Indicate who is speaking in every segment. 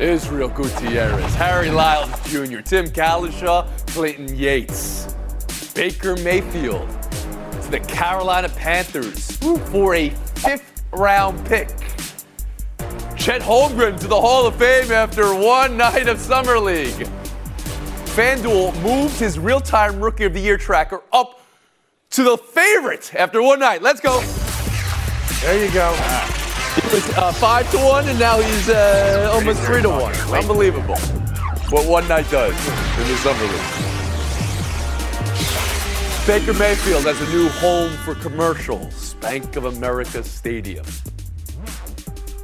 Speaker 1: Israel Gutierrez, Harry Lyles Jr., Tim Cowlishaw, Clinton Yates, Baker Mayfield to the Carolina Panthers for a fifth round pick. Chet Holmgren to the Hall of Fame after one night of Summer League. FanDuel moved his real time Rookie of the Year tracker up to the favorite after one night. Let's go.
Speaker 2: There you go.
Speaker 1: He was uh, five to one, and now he's uh, almost three to one. Unbelievable. What one night does in the summer league. Baker Mayfield has a new home for commercials. Bank of America Stadium.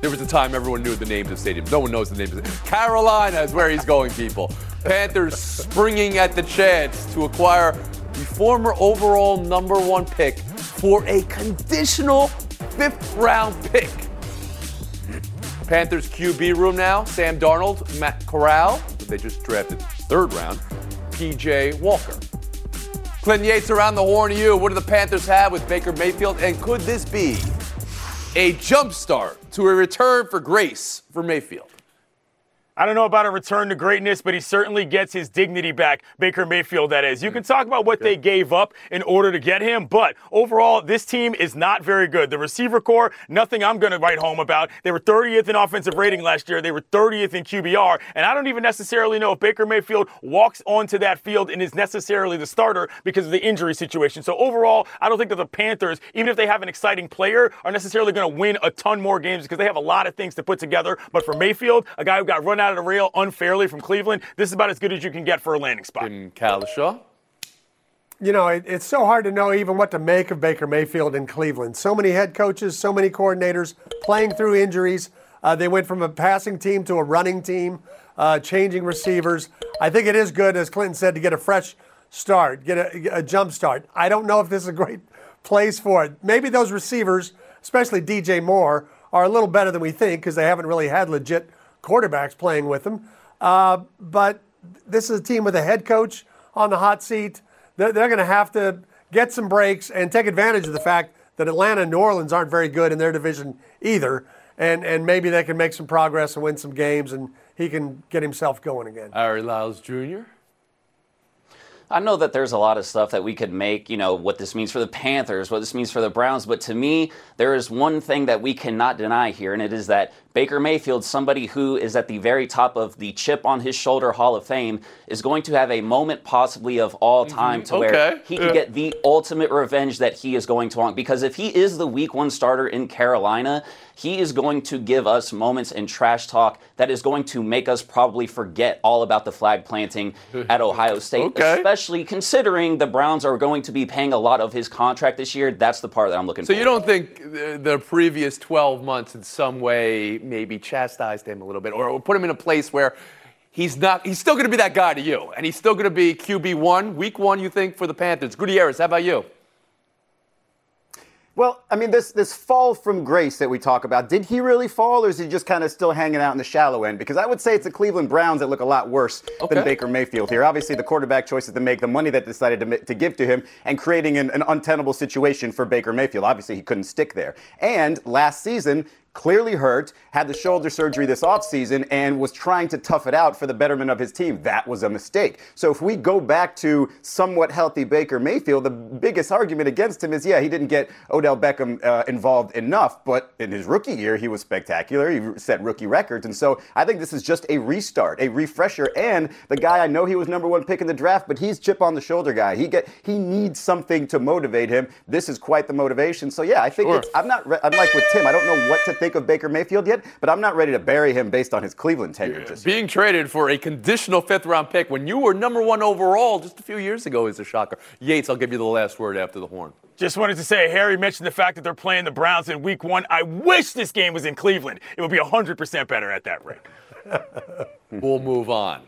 Speaker 1: There was a time everyone knew the names of stadiums. No one knows the names of it. Carolina is where he's going, people. Panthers springing at the chance to acquire the former overall number one pick for a conditional fifth round pick. Panthers QB room now Sam Darnold, Matt Corral, they just drafted third round, PJ Walker. Clinton Yates around the horn to you. What do the Panthers have with Baker Mayfield? And could this be a jump start to a return for grace for Mayfield?
Speaker 3: I don't know about a return to greatness, but he certainly gets his dignity back. Baker Mayfield, that is. You can talk about what they gave up in order to get him, but overall, this team is not very good. The receiver core, nothing I'm going to write home about. They were 30th in offensive rating last year. They were 30th in QBR, and I don't even necessarily know if Baker Mayfield walks onto that field and is necessarily the starter because of the injury situation. So overall, I don't think that the Panthers, even if they have an exciting player, are necessarily going to win a ton more games because they have a lot of things to put together. But for Mayfield, a guy who got run out out of the rail unfairly from Cleveland. This is about as good as you can get for a landing spot.
Speaker 1: In Cowlishaw?
Speaker 2: You know, it, it's so hard to know even what to make of Baker Mayfield in Cleveland. So many head coaches, so many coordinators playing through injuries. Uh, they went from a passing team to a running team, uh, changing receivers. I think it is good, as Clinton said, to get a fresh start, get a, a jump start. I don't know if this is a great place for it. Maybe those receivers, especially DJ Moore, are a little better than we think because they haven't really had legit quarterbacks playing with them. Uh, but this is a team with a head coach on the hot seat. They're, they're going to have to get some breaks and take advantage of the fact that Atlanta and New Orleans aren't very good in their division either. And, and maybe they can make some progress and win some games, and he can get himself going again.
Speaker 1: Harry Lyles Jr.
Speaker 4: I know that there's a lot of stuff that we could make, you know, what this means for the Panthers, what this means for the Browns, but to me, there is one thing that we cannot deny here, and it is that Baker Mayfield, somebody who is at the very top of the chip on his shoulder Hall of Fame, is going to have a moment possibly of all mm-hmm. time to
Speaker 1: okay.
Speaker 4: where he can get the ultimate revenge that he is going to want. Because if he is the week one starter in Carolina, he is going to give us moments in trash talk that is going to make us probably forget all about the flag planting at Ohio State,
Speaker 1: okay.
Speaker 4: especially considering the Browns are going to be paying a lot of his contract this year. That's the part that I'm looking
Speaker 1: so
Speaker 4: for.
Speaker 1: So you don't think the previous 12 months in some way maybe chastised him a little bit or put him in a place where he's not he's still going to be that guy to you and he's still going to be QB1 week 1 you think for the Panthers. Gutierrez, how about you?
Speaker 5: Well, I mean, this this fall from grace that we talk about, did he really fall, or is he just kind of still hanging out in the shallow end? Because I would say it's the Cleveland Browns that look a lot worse okay. than Baker Mayfield here. Obviously, the quarterback choices to make, the money that decided to, to give to him, and creating an, an untenable situation for Baker Mayfield. Obviously, he couldn't stick there. And last season, clearly hurt, had the shoulder surgery this offseason, and was trying to tough it out for the betterment of his team. That was a mistake. So if we go back to somewhat healthy Baker Mayfield, the biggest argument against him is yeah, he didn't get Odell Beckham uh, involved enough, but in his rookie year, he was spectacular. He set rookie records. And so I think this is just a restart, a refresher. And the guy, I know he was number one pick in the draft, but he's chip on the shoulder guy. He get he needs something to motivate him. This is quite the motivation. So yeah, I think sure. it's, I'm not, I'm like with Tim, I don't know what to think think of Baker Mayfield yet, but I'm not ready to bury him based on his Cleveland tenure. Yeah.
Speaker 1: Being traded for a conditional fifth round pick when you were number one overall just a few years ago is a shocker. Yates, I'll give you the last word after the horn.
Speaker 3: Just wanted to say, Harry mentioned the fact that they're playing the Browns in week one. I wish this game was in Cleveland. It would be 100% better at that rate.
Speaker 1: we'll move on.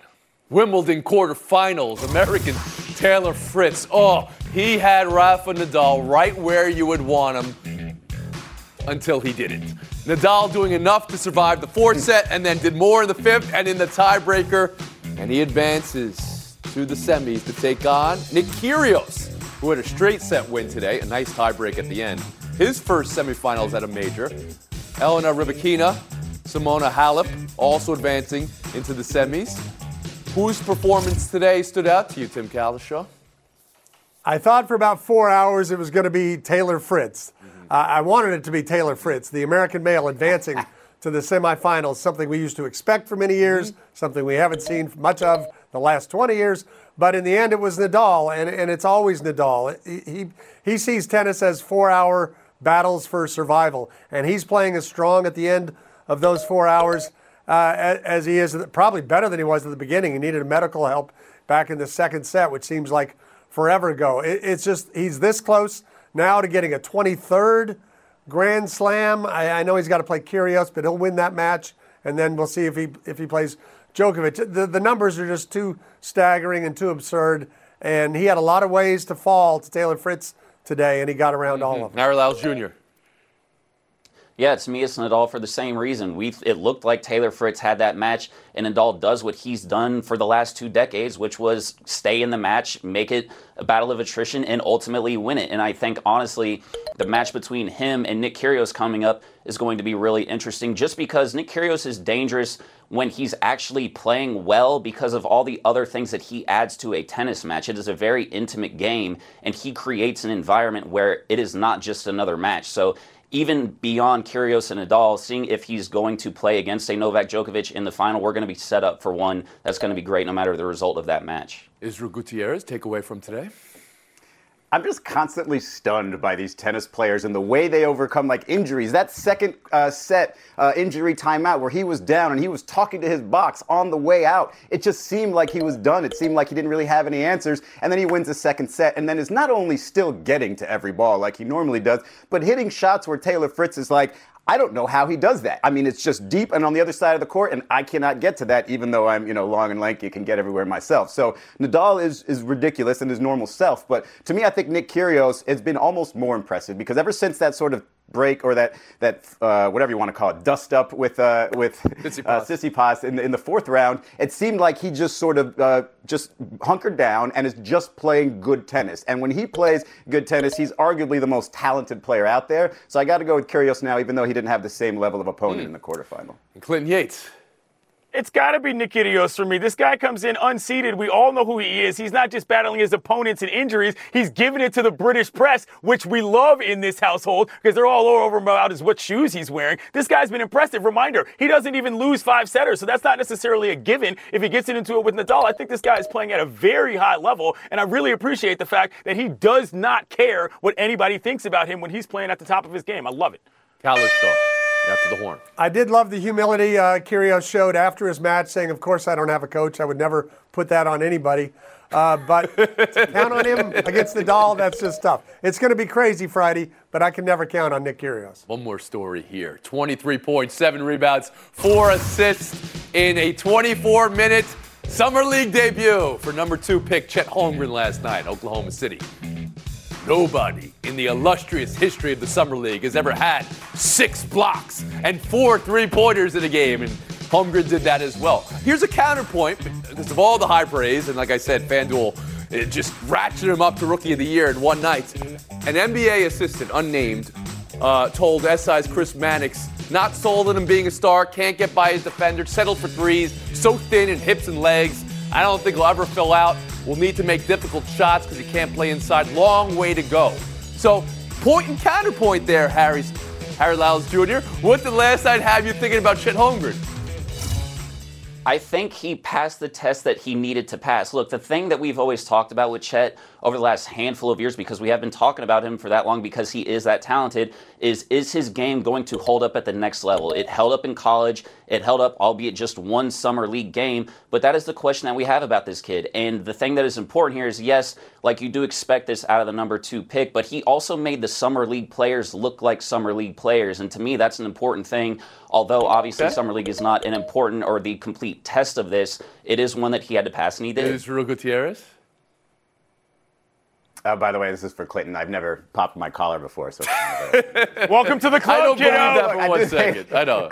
Speaker 1: Wimbledon quarterfinals, American Taylor Fritz. Oh, he had Rafa Nadal right where you would want him until he didn't. Nadal doing enough to survive the fourth set and then did more in the fifth and in the tiebreaker. And he advances to the semis to take on Nick Kyrgios, who had a straight set win today, a nice tiebreak at the end. His first semifinals at a major. Elena Rybakina Simona Halep also advancing into the semis. Whose performance today stood out to you, Tim Cowlishaw?
Speaker 2: I thought for about four hours it was going to be Taylor Fritz. Uh, I wanted it to be Taylor Fritz, the American male advancing to the semifinals, something we used to expect for many years, something we haven't seen much of the last 20 years. But in the end, it was Nadal, and, and it's always Nadal. He, he, he sees tennis as four hour battles for survival, and he's playing as strong at the end of those four hours uh, as, as he is, probably better than he was at the beginning. He needed medical help back in the second set, which seems like forever ago. It, it's just, he's this close now to getting a 23rd Grand Slam. I, I know he's got to play Kyrgios, but he'll win that match, and then we'll see if he if he plays Djokovic. The, the numbers are just too staggering and too absurd, and he had a lot of ways to fall to Taylor Fritz today, and he got around all mm-hmm. of them.
Speaker 1: Lyles Jr.
Speaker 4: Yeah, to me, it's Nadal for the same reason. We it looked like Taylor Fritz had that match, and Nadal does what he's done for the last two decades, which was stay in the match, make it a battle of attrition, and ultimately win it. And I think honestly, the match between him and Nick Kyrgios coming up is going to be really interesting, just because Nick Kyrgios is dangerous when he's actually playing well because of all the other things that he adds to a tennis match. It is a very intimate game, and he creates an environment where it is not just another match. So even beyond Kyrgios and Nadal, seeing if he's going to play against a Novak Djokovic in the final, we're going to be set up for one that's going to be great no matter the result of that match.
Speaker 1: Israel Gutierrez, takeaway from today.
Speaker 5: I'm just constantly stunned by these tennis players and the way they overcome like injuries. That second uh, set uh, injury timeout where he was down and he was talking to his box on the way out, it just seemed like he was done. It seemed like he didn't really have any answers. And then he wins the second set and then is not only still getting to every ball like he normally does, but hitting shots where Taylor Fritz is like, I don't know how he does that. I mean, it's just deep and on the other side of the court, and I cannot get to that, even though I'm, you know, long and lanky, can get everywhere myself. So Nadal is is ridiculous in his normal self. But to me, I think Nick Kyrgios has been almost more impressive because ever since that sort of break or that that uh, whatever you want to call it dust up with uh, with uh, in the, in the fourth round. It seemed like he just sort of uh, just hunkered down and is just playing good tennis. And when he plays good tennis, he's arguably the most talented player out there. So I got to go with Kyrgios now, even though he didn't have the same level of opponent mm. in the quarterfinal.
Speaker 1: And Clinton Yates.
Speaker 3: It's got to be Nick Kyrgios for me. This guy comes in unseeded. We all know who he is. He's not just battling his opponents and injuries. He's giving it to the British press, which we love in this household because they're all over him about is what shoes he's wearing. This guy's been impressive. Reminder, he doesn't even lose five setters, so that's not necessarily a given if he gets it into it with Nadal. I think this guy is playing at a very high level, and I really appreciate the fact that he does not care what anybody thinks about him when he's playing at the top of his game. I love it.
Speaker 1: Shaw after the horn.
Speaker 2: I did love the humility uh, Kyrgios showed after his match, saying, "Of course, I don't have a coach. I would never put that on anybody." Uh, but count on him against Nadal, that's just tough. It's going to be crazy Friday, but I can never count on Nick Kyrgios.
Speaker 1: One more story here: 23 points, seven rebounds, four assists in a 24-minute summer league debut for number two pick Chet Holmgren last night, Oklahoma City. Nobody in the illustrious history of the Summer League has ever had six blocks and four three pointers in a game, and Holmgren did that as well. Here's a counterpoint because of all the high praise, and like I said, FanDuel just ratcheted him up to Rookie of the Year in one night. An NBA assistant, unnamed, uh, told SI's Chris Mannix not sold on him being a star, can't get by his defender, settled for threes, so thin in hips and legs. I don't think he'll ever fill out will need to make difficult shots because he can't play inside. Long way to go. So, point and counterpoint there, Harry's, Harry Lyles Jr. What did last night have you thinking about Chet Holmgren?
Speaker 4: I think he passed the test that he needed to pass. Look, the thing that we've always talked about with Chet over the last handful of years, because we have been talking about him for that long because he is that talented, is is his game going to hold up at the next level? It held up in college. It held up, albeit just one summer league game. But that is the question that we have about this kid. And the thing that is important here is yes, like you do expect this out of the number two pick, but he also made the summer league players look like summer league players. And to me, that's an important thing. Although obviously okay. summer league is not an important or the complete test of this, it is one that he had to pass, and he did.
Speaker 1: Israel Gutierrez.
Speaker 5: Uh, by the way, this is for Clinton. I've never popped my collar before, so.
Speaker 3: Welcome to the club,
Speaker 1: I don't
Speaker 3: believe
Speaker 1: that for I one second. Think, I know.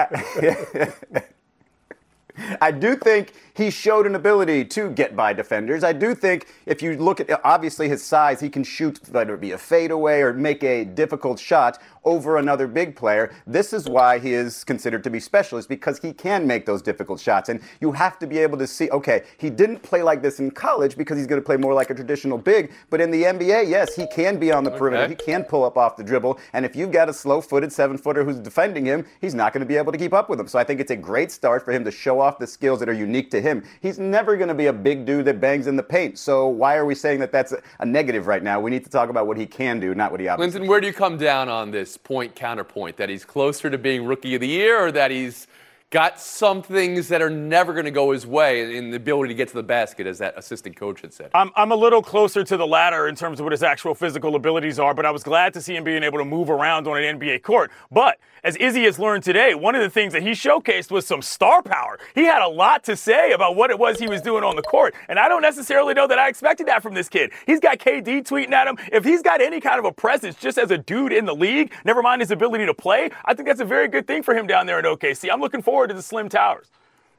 Speaker 5: I do think he showed an ability to get by defenders. I do think if you look at obviously his size, he can shoot whether it be a fadeaway or make a difficult shot over another big player. This is why he is considered to be specialist because he can make those difficult shots. And you have to be able to see, okay, he didn't play like this in college because he's going to play more like a traditional big. But in the NBA, yes, he can be on the perimeter. Okay. He can pull up off the dribble. And if you've got a slow footed seven footer who's defending him, he's not going to be able to keep up with him. So I think it's a great start for him to show off the skills that are unique to him. He's never going to be a big dude that bangs in the paint. So why are we saying that that's a negative right now? We need to talk about what he can do, not what he obviously
Speaker 1: Clinton, where do you come down on this point counterpoint? That he's closer to being rookie of the year or that he's got some things that are never going to go his way in the ability to get to the basket, as that assistant coach had said.
Speaker 3: I'm, I'm a little closer to the latter in terms of what his actual physical abilities are, but I was glad to see him being able to move around on an NBA court. But as Izzy has learned today, one of the things that he showcased was some star power. He had a lot to say about what it was he was doing on the court, and I don't necessarily know that I expected that from this kid. He's got KD tweeting at him. If he's got any kind of a presence just as a dude in the league, never mind his ability to play, I think that's a very good thing for him down there in OKC. I'm looking forward to the Slim Towers.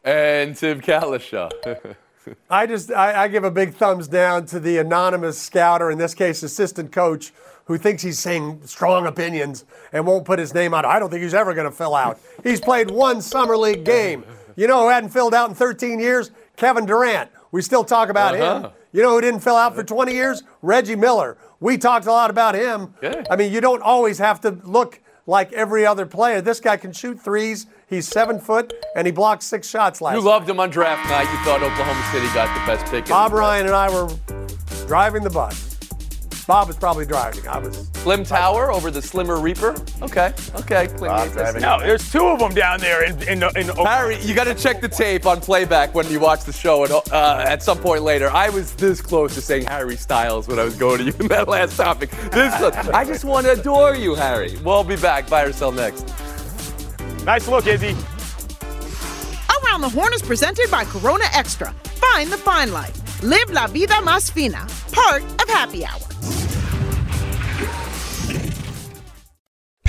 Speaker 1: And Tim Cowlishaw.
Speaker 2: I just I, I, give a big thumbs down to the anonymous scouter, in this case, assistant coach, who thinks he's saying strong opinions and won't put his name out. I don't think he's ever going to fill out. He's played one summer league game. You know who hadn't filled out in 13 years? Kevin Durant. We still talk about uh-huh. him. You know who didn't fill out for 20 years? Reggie Miller. We talked a lot about him. I mean, you don't always have to look like every other player. This guy can shoot threes. He's seven foot, and he blocked six shots last. Night.
Speaker 1: You loved him on draft night. You thought Oklahoma City got the best pick.
Speaker 2: Bob Ryan and I were driving the bus. Bob was probably driving. I was.
Speaker 1: Slim Tower over the Slimmer Reaper. Okay, okay.
Speaker 3: Bob driving. No, there's two of them down there in in, in
Speaker 1: Harry, you got to check the tape on playback when you watch the show and, uh, at some point later. I was this close to saying Harry Styles when I was going to you in that last topic. This, look, I just want to adore you, Harry. We'll be back. Buy or sell next.
Speaker 3: Nice look, Izzy.
Speaker 6: Around the Horn is presented by Corona Extra. Find the fine life. Live la vida más fina. Part of Happy Hour.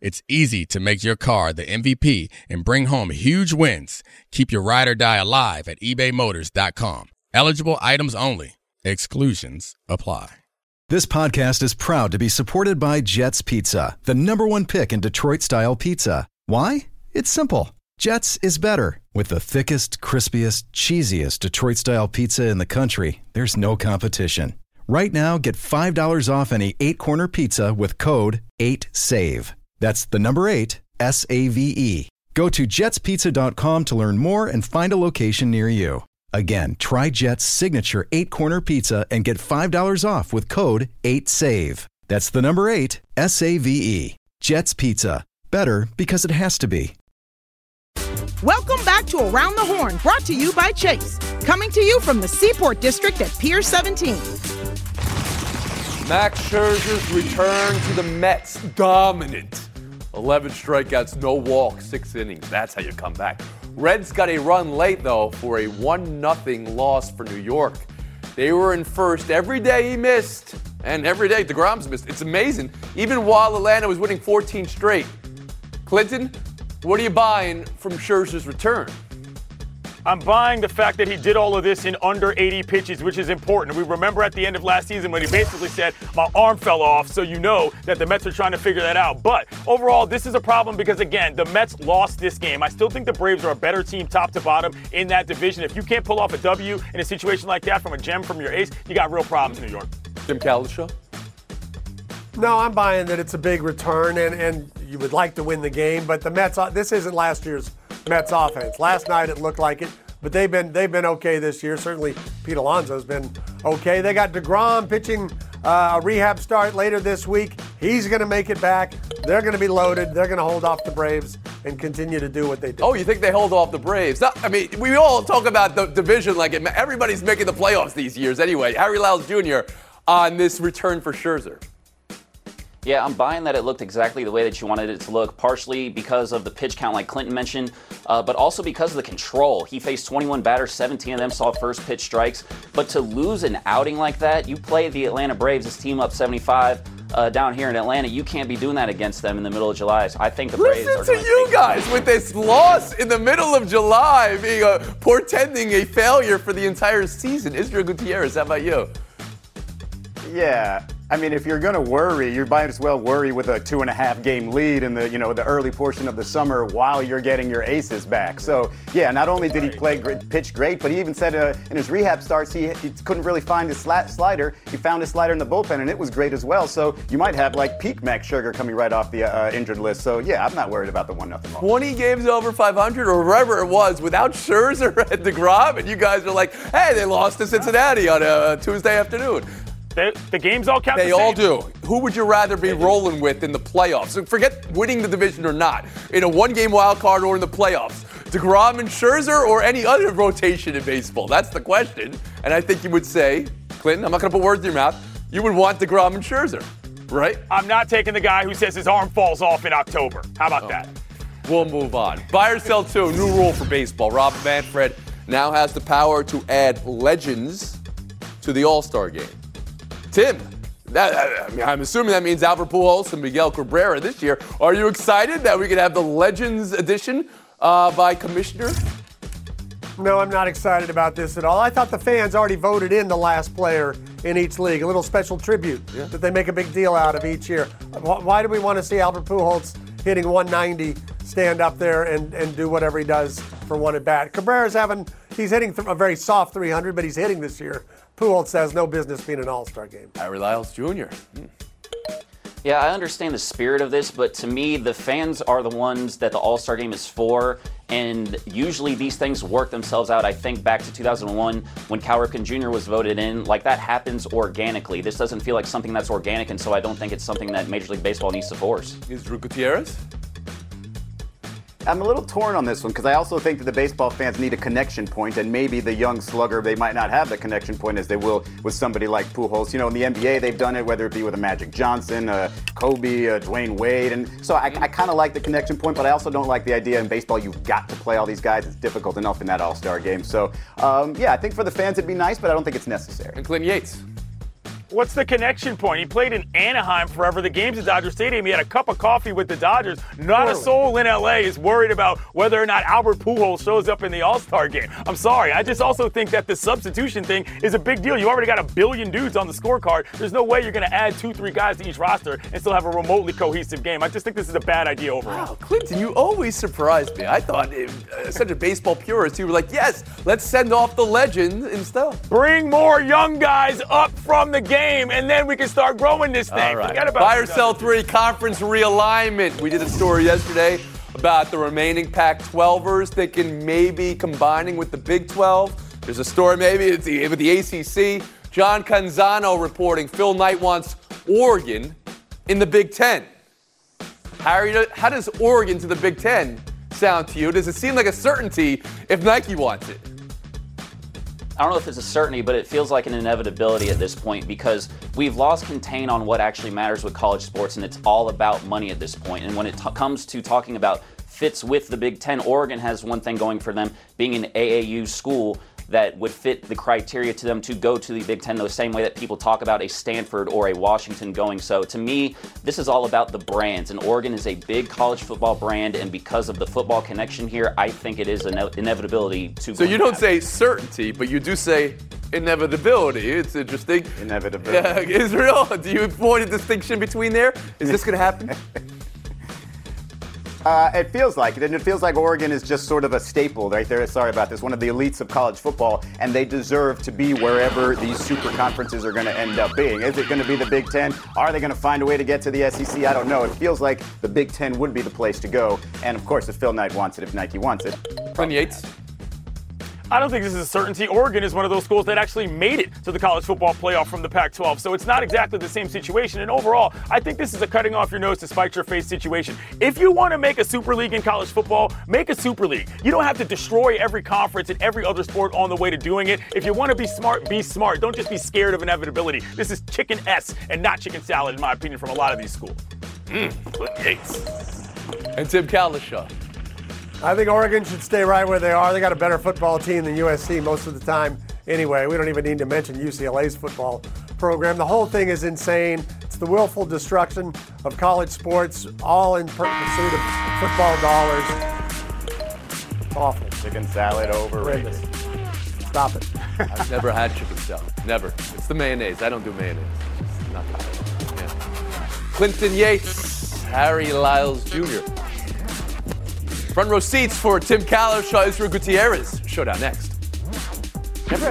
Speaker 7: it's easy to make your car the MVP and bring home huge wins. Keep your ride or die alive at ebaymotors.com. Eligible items only. Exclusions apply.
Speaker 8: This podcast is proud to be supported by Jets Pizza, the number one pick in Detroit style pizza. Why? It's simple. Jets is better. With the thickest, crispiest, cheesiest Detroit style pizza in the country, there's no competition. Right now, get $5 off any eight corner pizza with code 8SAVE. That's the number eight, S A V E. Go to jetspizza.com to learn more and find a location near you. Again, try Jet's signature eight corner pizza and get $5 off with code 8SAVE. That's the number eight, S A V E. Jet's Pizza. Better because it has to be.
Speaker 6: Welcome back to Around the Horn, brought to you by Chase. Coming to you from the Seaport District at Pier 17.
Speaker 1: Max Scherzer's return to the Mets. Dominant. 11 strikeouts, no walk, six innings. That's how you come back. Reds got a run late, though, for a 1 0 loss for New York. They were in first. Every day he missed, and every day DeGrom's missed. It's amazing. Even while Atlanta was winning 14 straight. Clinton, what are you buying from Scherzer's return?
Speaker 3: I'm buying the fact that he did all of this in under 80 pitches, which is important. We remember at the end of last season when he basically said, My arm fell off, so you know that the Mets are trying to figure that out. But overall, this is a problem because, again, the Mets lost this game. I still think the Braves are a better team top to bottom in that division. If you can't pull off a W in a situation like that from a gem from your ace, you got real problems in New York.
Speaker 1: Tim Cowlishaw?
Speaker 2: No, I'm buying that it's a big return and, and you would like to win the game, but the Mets, uh, this isn't last year's Mets offense. Last night it looked like it, but they've been they've been okay this year. Certainly Pete Alonso's been okay. They got DeGrom pitching uh, a rehab start later this week. He's going to make it back. They're going to be loaded. They're going to hold off the Braves and continue to do what they do.
Speaker 1: Oh, you think they hold off the Braves? Not, I mean, we all talk about the division like it, everybody's making the playoffs these years anyway. Harry Lyles Jr. on this return for Scherzer.
Speaker 4: Yeah, I'm buying that it looked exactly the way that you wanted it to look, partially because of the pitch count, like Clinton mentioned, uh, but also because of the control. He faced 21 batters, 17 of them saw first pitch strikes. But to lose an outing like that, you play the Atlanta Braves, this team up 75. Uh, down here in Atlanta, you can't be doing that against them in the middle of July. So I think the Braves
Speaker 1: Listen
Speaker 4: are
Speaker 1: to you guys with this loss in the middle of July being a, portending a failure for the entire season. Israel Gutierrez, how about you?
Speaker 5: Yeah, I mean, if you're going to worry, you might as well worry with a two and a half game lead in the you know the early portion of the summer while you're getting your aces back. So yeah, not only did he play pitch great, but he even said uh, in his rehab starts he, he couldn't really find his slider. He found his slider in the bullpen and it was great as well. So you might have like peak Max Scherzer coming right off the uh, injured list. So yeah, I'm not worried about the one nothing.
Speaker 1: 20 games over 500 or wherever it was without Scherzer and Degrom, and you guys are like, hey, they lost to Cincinnati on a Tuesday afternoon.
Speaker 3: The, the games all count.
Speaker 1: They
Speaker 3: the
Speaker 1: all do. Who would you rather be rolling with in the playoffs? So forget winning the division or not. In a one-game wild card or in the playoffs, Degrom and Scherzer or any other rotation in baseball? That's the question. And I think you would say, Clinton, I'm not going to put words in your mouth. You would want Degrom and Scherzer, right?
Speaker 3: I'm not taking the guy who says his arm falls off in October. How about oh. that?
Speaker 1: We'll move on. Buy or sell two. New rule for baseball. Rob Manfred now has the power to add legends to the All-Star game. Tim, that, I mean, I'm assuming that means Albert Pujols and Miguel Cabrera this year. Are you excited that we could have the Legends edition uh, by Commissioner?
Speaker 2: No, I'm not excited about this at all. I thought the fans already voted in the last player in each league, a little special tribute yeah. that they make a big deal out of each year. Why do we want to see Albert Pujols hitting 190, stand up there and, and do whatever he does for one at bat? Cabrera's having, he's hitting a very soft 300, but he's hitting this year. Pujols has no business being an All-Star game.
Speaker 1: Harry Lyles Jr. Hmm.
Speaker 4: Yeah, I understand the spirit of this, but to me, the fans are the ones that the All Star game is for. And usually these things work themselves out. I think back to 2001 when Cal Ripken Jr. was voted in, like that happens organically. This doesn't feel like something that's organic, and so I don't think it's something that Major League Baseball needs to force.
Speaker 1: Israel Gutierrez?
Speaker 5: I'm a little torn on this one because I also think that the baseball fans need a connection point, and maybe the young slugger they might not have the connection point as they will with somebody like Pujols. You know, in the NBA they've done it, whether it be with a Magic Johnson, uh, Kobe, uh, Dwyane Wade, and so I, I kind of like the connection point, but I also don't like the idea in baseball you've got to play all these guys. It's difficult enough in that All Star game. So um, yeah, I think for the fans it'd be nice, but I don't think it's necessary.
Speaker 1: And Clinton Yates.
Speaker 3: What's the connection point? He played in Anaheim forever. The game's at Dodger Stadium. He had a cup of coffee with the Dodgers. Not a soul in LA is worried about whether or not Albert Pujols shows up in the All Star game. I'm sorry. I just also think that the substitution thing is a big deal. You already got a billion dudes on the scorecard. There's no way you're going to add two, three guys to each roster and still have a remotely cohesive game. I just think this is a bad idea overall.
Speaker 1: Wow, Clinton, you always surprise me. I thought, uh, such a baseball purist, you were like, yes, let's send off the legends and stuff.
Speaker 3: Bring more young guys up from the game game, and then we can start growing this thing. All right. Forget about
Speaker 1: Buy or sell three conference realignment. We did a story yesterday about the remaining Pac 12ers thinking maybe combining with the Big 12. There's a story maybe it's with the ACC. John Canzano reporting Phil Knight wants Oregon in the Big Ten. Harry, how does Oregon to the Big Ten sound to you? Does it seem like a certainty if Nike wants it?
Speaker 4: I don't know if it's a certainty, but it feels like an inevitability at this point because we've lost contain on what actually matters with college sports, and it's all about money at this point. And when it t- comes to talking about fits with the Big Ten, Oregon has one thing going for them, being an AAU school that would fit the criteria to them to go to the Big Ten the same way that people talk about a Stanford or a Washington going. So to me, this is all about the brands. And Oregon is a big college football brand, and because of the football connection here, I think it is an inevitability to.
Speaker 1: So you don't say certainty, but you do say inevitability. It's interesting.
Speaker 5: Inevitability.
Speaker 1: Yeah, Israel, do you point a distinction between there? Is this going to happen?
Speaker 5: Uh, it feels like it, and it feels like Oregon is just sort of a staple right there. Sorry about this. One of the elites of college football, and they deserve to be wherever these super conferences are going to end up being. Is it going to be the Big Ten? Are they going to find a way to get to the SEC? I don't know. It feels like the Big Ten would be the place to go, and of course, if Phil Knight wants it, if Nike wants it.
Speaker 1: Clinton Yates.
Speaker 3: I don't think this is a certainty. Oregon is one of those schools that actually made it to the college football playoff from the Pac 12. So it's not exactly the same situation. And overall, I think this is a cutting off your nose to spite your face situation. If you want to make a super league in college football, make a super league. You don't have to destroy every conference and every other sport on the way to doing it. If you want to be smart, be smart. Don't just be scared of inevitability. This is chicken S and not chicken salad, in my opinion, from a lot of these schools.
Speaker 1: Mm, Yates. And Tim Cowlishaw.
Speaker 2: I think Oregon should stay right where they are. They got a better football team than USC most of the time. Anyway, we don't even need to mention UCLA's football program. The whole thing is insane. It's the willful destruction of college sports, all in pursuit of football dollars. awful.
Speaker 5: Chicken salad overrated.
Speaker 2: Stop it.
Speaker 1: I've never had chicken salad. Never. It's the mayonnaise. I don't do mayonnaise. It's not good. Yeah. Clinton Yates, Harry Lyles Jr. Front row seats for Tim Cowlishaw, Israel Gutierrez. Showdown next. Never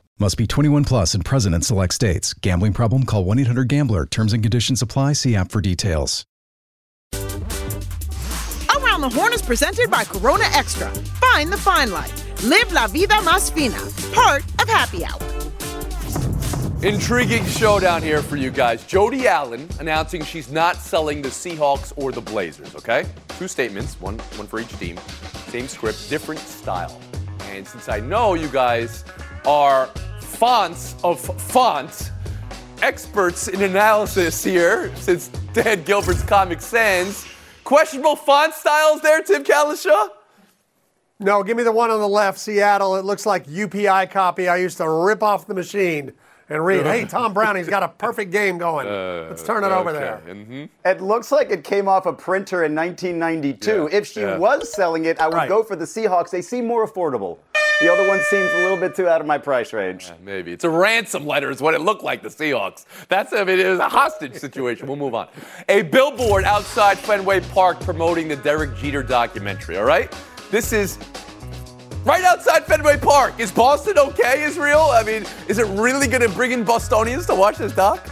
Speaker 8: Must be 21 plus and present in select states. Gambling problem? Call 1 800 GAMBLER. Terms and conditions apply. See app for details.
Speaker 6: Around the Horn is presented by Corona Extra. Find the fine life. Live La Vida Más Fina. Part of Happy Hour.
Speaker 1: Intriguing showdown here for you guys. Jody Allen announcing she's not selling the Seahawks or the Blazers, okay? Two statements, one, one for each team. Same script, different style. And since I know you guys are fonts of font experts in analysis here, since Dan Gilbert's Comic Sans, questionable font styles there, Tim Cowlishaw?
Speaker 2: No, give me the one on the left, Seattle. It looks like UPI copy. I used to rip off the machine and read, hey, Tom Browning's got a perfect game going. Let's turn it over there.
Speaker 1: Mm-hmm.
Speaker 5: It looks like it came off a printer in 1992.
Speaker 1: Yeah,
Speaker 5: if she
Speaker 1: yeah.
Speaker 5: was selling it, I would
Speaker 2: Right.
Speaker 5: go for the Seahawks. They seem more affordable. The other one seems a little bit too out of my price range.
Speaker 1: Maybe. It's a ransom letter, is what it looked like, the Seahawks. That's, I mean, it was a hostage situation. We'll move on. A billboard outside Fenway Park promoting the Derek Jeter documentary, all right? This is right outside Fenway Park. Is Boston okay, Israel? I mean, is it really going to bring in Bostonians to watch this doc?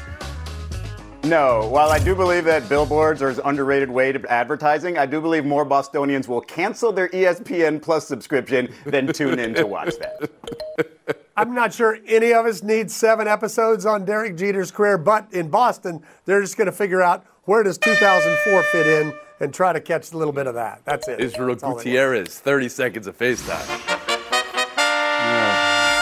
Speaker 5: No, while I do believe that billboards are an underrated way to advertising, I do believe more Bostonians will cancel their ESPN Plus subscription than tune in to watch that.
Speaker 2: I'm not sure any of us need seven episodes on Derek Jeter's career, but in Boston, they're just going to figure out where does 2004 fit in and try to catch a little bit of that. That's it.
Speaker 1: Israel
Speaker 2: That's all they want.
Speaker 1: Gutierrez, 30 seconds of FaceTime.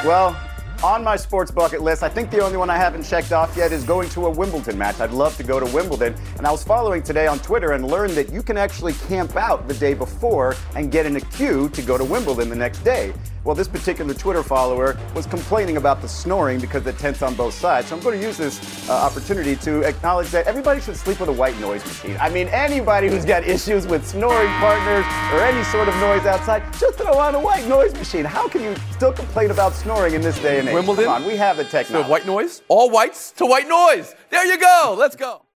Speaker 5: Well, on my sports bucket list, I think the only one I haven't checked off yet is going to a Wimbledon match. I'd love to go to Wimbledon. And I was following today on Twitter and learned that you can actually camp out the day before and get in a queue to go to Wimbledon the next day. Well, this particular Twitter follower was complaining about the snoring because the tent's on both sides. So I'm going to use this uh, opportunity to acknowledge that everybody should sleep with a white noise machine. I mean, anybody who's got issues with snoring partners or any sort of noise outside, just throw on a white noise machine. How can you still complain about snoring in this day and age?
Speaker 1: Wimbledon?
Speaker 5: Come on, we have the
Speaker 1: So
Speaker 5: technology.
Speaker 1: white noise? All whites to white noise. There you go. Let's go.